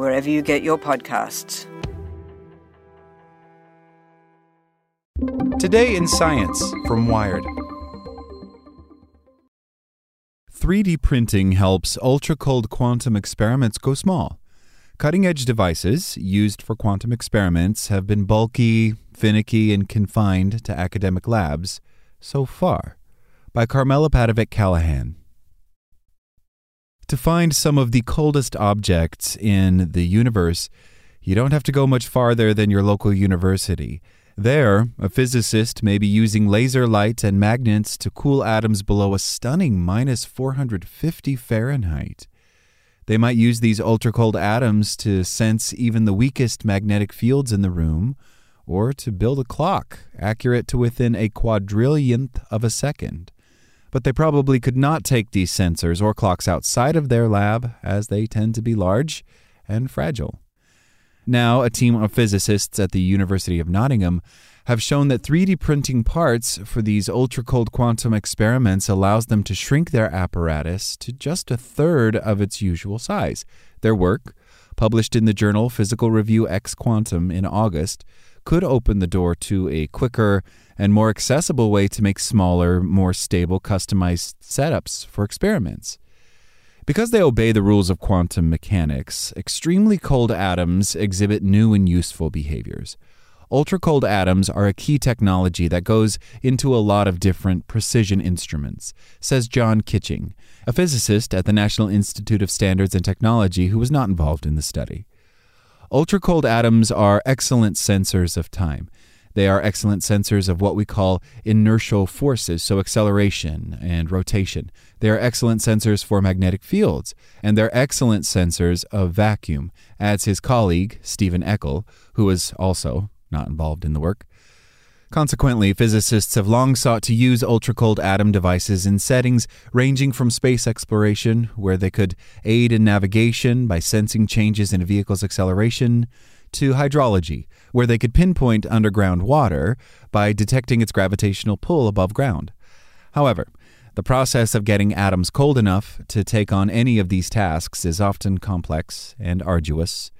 wherever you get your podcasts. Today in Science from Wired. 3D printing helps ultra cold quantum experiments go small. Cutting edge devices used for quantum experiments have been bulky, finicky, and confined to academic labs so far. By Karmela Padavic-Callahan. To find some of the coldest objects in the universe, you don't have to go much farther than your local university. There, a physicist may be using laser light and magnets to cool atoms below a stunning minus 450 Fahrenheit. They might use these ultra cold atoms to sense even the weakest magnetic fields in the room, or to build a clock accurate to within a quadrillionth of a second. But they probably could not take these sensors or clocks outside of their lab, as they tend to be large and fragile. Now, a team of physicists at the University of Nottingham have shown that 3D printing parts for these ultra cold quantum experiments allows them to shrink their apparatus to just a third of its usual size. Their work, published in the journal Physical Review X Quantum in August, could open the door to a quicker and more accessible way to make smaller, more stable, customized setups for experiments. Because they obey the rules of quantum mechanics, extremely cold atoms exhibit new and useful behaviors. Ultra cold atoms are a key technology that goes into a lot of different precision instruments, says John Kitching, a physicist at the National Institute of Standards and Technology who was not involved in the study. Ultra cold atoms are excellent sensors of time. They are excellent sensors of what we call inertial forces, so acceleration and rotation. They are excellent sensors for magnetic fields, and they're excellent sensors of vacuum, adds his colleague, Stephen Eckel, who was also not involved in the work. Consequently, physicists have long sought to use ultra cold atom devices in settings ranging from space exploration, where they could aid in navigation by sensing changes in a vehicle's acceleration, to hydrology, where they could pinpoint underground water by detecting its gravitational pull above ground. However, the process of getting atoms cold enough to take on any of these tasks is often complex and arduous.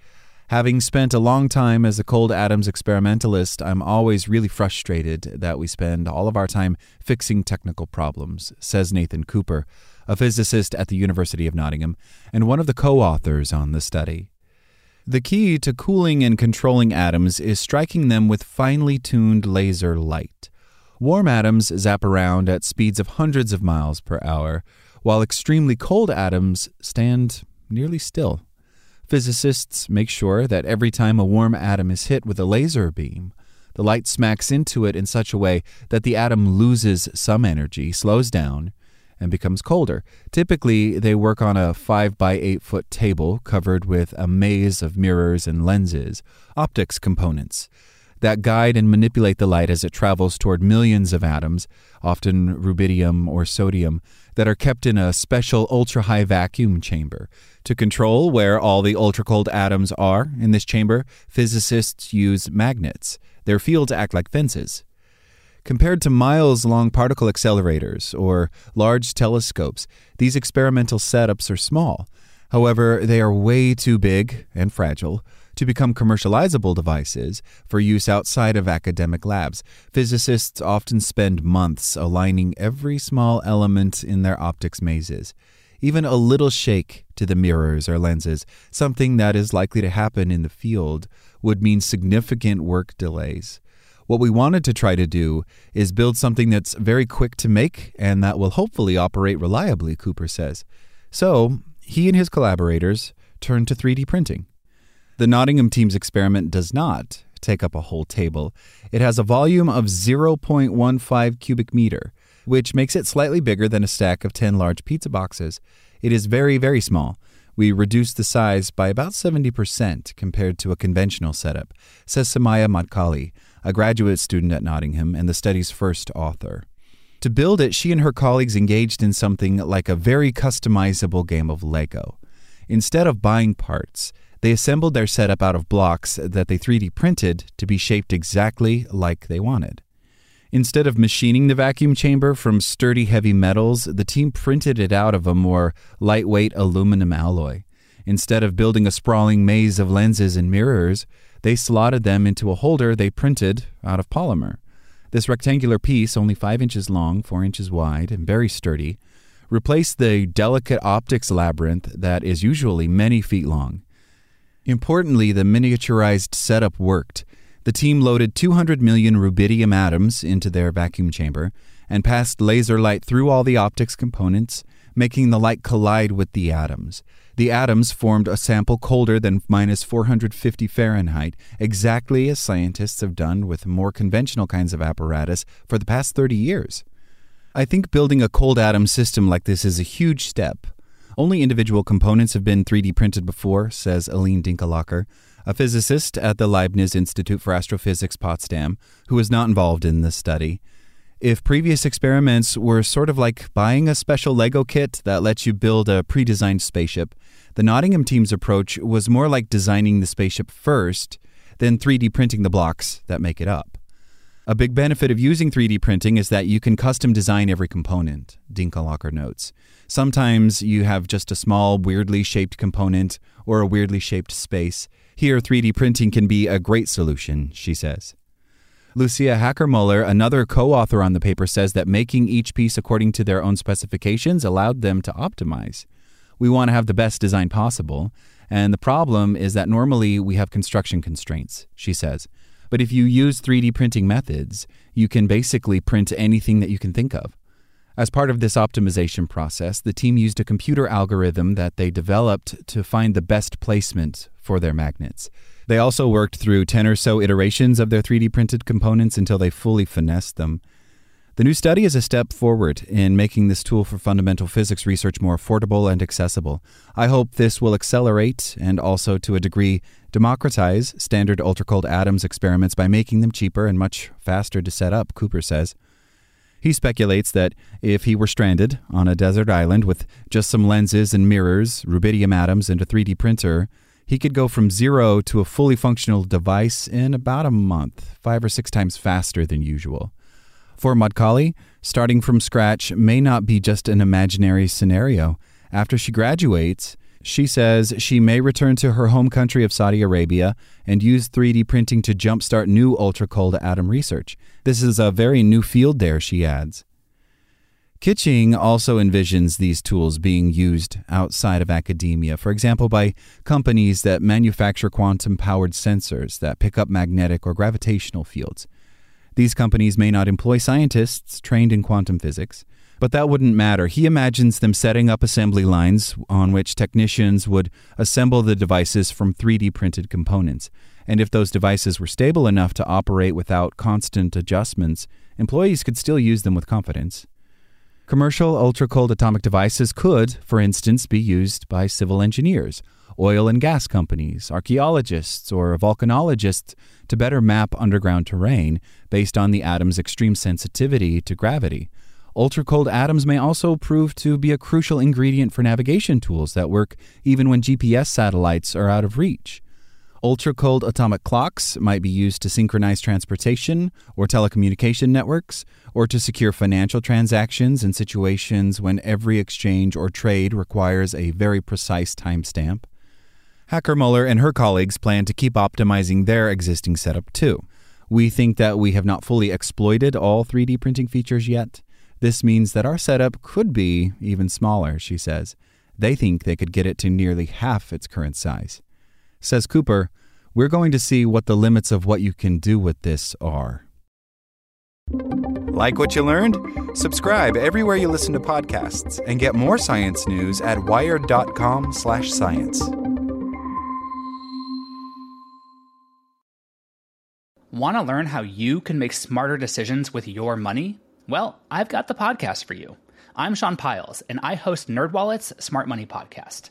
Having spent a long time as a cold atoms experimentalist, I'm always really frustrated that we spend all of our time fixing technical problems, says Nathan Cooper, a physicist at the University of Nottingham and one of the co authors on the study. The key to cooling and controlling atoms is striking them with finely tuned laser light. Warm atoms zap around at speeds of hundreds of miles per hour, while extremely cold atoms stand nearly still. Physicists make sure that every time a warm atom is hit with a laser beam, the light smacks into it in such a way that the atom loses some energy, slows down, and becomes colder. Typically, they work on a 5 by 8 foot table covered with a maze of mirrors and lenses, optics components, that guide and manipulate the light as it travels toward millions of atoms, often rubidium or sodium, that are kept in a special ultra high vacuum chamber. To control where all the ultra cold atoms are in this chamber, physicists use magnets. Their fields act like fences. Compared to miles long particle accelerators or large telescopes, these experimental setups are small. However, they are way too big and fragile to become commercializable devices for use outside of academic labs. Physicists often spend months aligning every small element in their optics mazes. Even a little shake to the mirrors or lenses, something that is likely to happen in the field, would mean significant work delays. What we wanted to try to do is build something that's very quick to make and that will hopefully operate reliably, Cooper says. So, he and his collaborators turned to 3D printing. The Nottingham team's experiment does not take up a whole table. It has a volume of 0.15 cubic meter, which makes it slightly bigger than a stack of 10 large pizza boxes. It is very, very small. We reduced the size by about 70% compared to a conventional setup, says Somaya Madkhaly, a graduate student at Nottingham and the study's first author. To build it, she and her colleagues engaged in something like a very customizable game of Lego. Instead of buying parts, they assembled their setup out of blocks that they 3D printed to be shaped exactly like they wanted. Instead of machining the vacuum chamber from sturdy heavy metals, the team printed it out of a more lightweight aluminum alloy. Instead of building a sprawling maze of lenses and mirrors, they slotted them into a holder they printed out of polymer. This rectangular piece, only 5 inches long, 4 inches wide, and very sturdy, replaced the delicate optics labyrinth that is usually many feet long. Importantly, the miniaturized setup worked. The team loaded 200 million rubidium atoms into their vacuum chamber and passed laser light through all the optics components, making the light collide with the atoms. The atoms formed a sample colder than minus 450 Fahrenheit, exactly as scientists have done with more conventional kinds of apparatus for the past 30 years. I think building a cold atom system like this is a huge step. Only individual components have been 3D printed before, says Aline Dinkelacker, a physicist at the Leibniz Institute for Astrophysics Potsdam, who was not involved in this study. If previous experiments were sort of like buying a special Lego kit that lets you build a pre designed spaceship, the Nottingham team's approach was more like designing the spaceship first, then 3D printing the blocks that make it up. A big benefit of using 3D printing is that you can custom design every component, Dinkelacker notes. Sometimes you have just a small, weirdly shaped component or a weirdly shaped space. Here, 3D printing can be a great solution, she says. Lucia Hackermuller, another co author on the paper, says that making each piece according to their own specifications allowed them to optimize. We want to have the best design possible, and the problem is that normally we have construction constraints, she says. But if you use 3D printing methods, you can basically print anything that you can think of. As part of this optimization process, the team used a computer algorithm that they developed to find the best placement for their magnets. They also worked through 10 or so iterations of their 3D printed components until they fully finessed them. The new study is a step forward in making this tool for fundamental physics research more affordable and accessible. I hope this will accelerate and also, to a degree, democratize standard ultracold atoms experiments by making them cheaper and much faster to set up, Cooper says. He speculates that if he were stranded on a desert island with just some lenses and mirrors, rubidium atoms, and a 3D printer, he could go from zero to a fully functional device in about a month, five or six times faster than usual. For Madkhaly, starting from scratch may not be just an imaginary scenario. After she graduates, she says she may return to her home country of Saudi Arabia and use 3D printing to jumpstart new ultra cold atom research. This is a very new field there, she adds. Kitching also envisions these tools being used outside of academia, for example, by companies that manufacture quantum powered sensors that pick up magnetic or gravitational fields. These companies may not employ scientists trained in quantum physics, but that wouldn't matter. He imagines them setting up assembly lines on which technicians would assemble the devices from 3D printed components. And if those devices were stable enough to operate without constant adjustments, employees could still use them with confidence. Commercial ultra cold atomic devices could, for instance, be used by civil engineers oil and gas companies, archaeologists, or volcanologists to better map underground terrain based on the atom's extreme sensitivity to gravity. Ultra cold atoms may also prove to be a crucial ingredient for navigation tools that work even when GPS satellites are out of reach. Ultra cold atomic clocks might be used to synchronize transportation or telecommunication networks, or to secure financial transactions in situations when every exchange or trade requires a very precise timestamp. Hackermuller and her colleagues plan to keep optimizing their existing setup too. We think that we have not fully exploited all 3D printing features yet. This means that our setup could be even smaller, she says. They think they could get it to nearly half its current size. Says Cooper, we're going to see what the limits of what you can do with this are. Like what you learned? Subscribe everywhere you listen to podcasts and get more science news at wired.com/science. Want to learn how you can make smarter decisions with your money? Well, I've got the podcast for you. I'm Sean Pyles, and I host NerdWallet's Smart Money Podcast.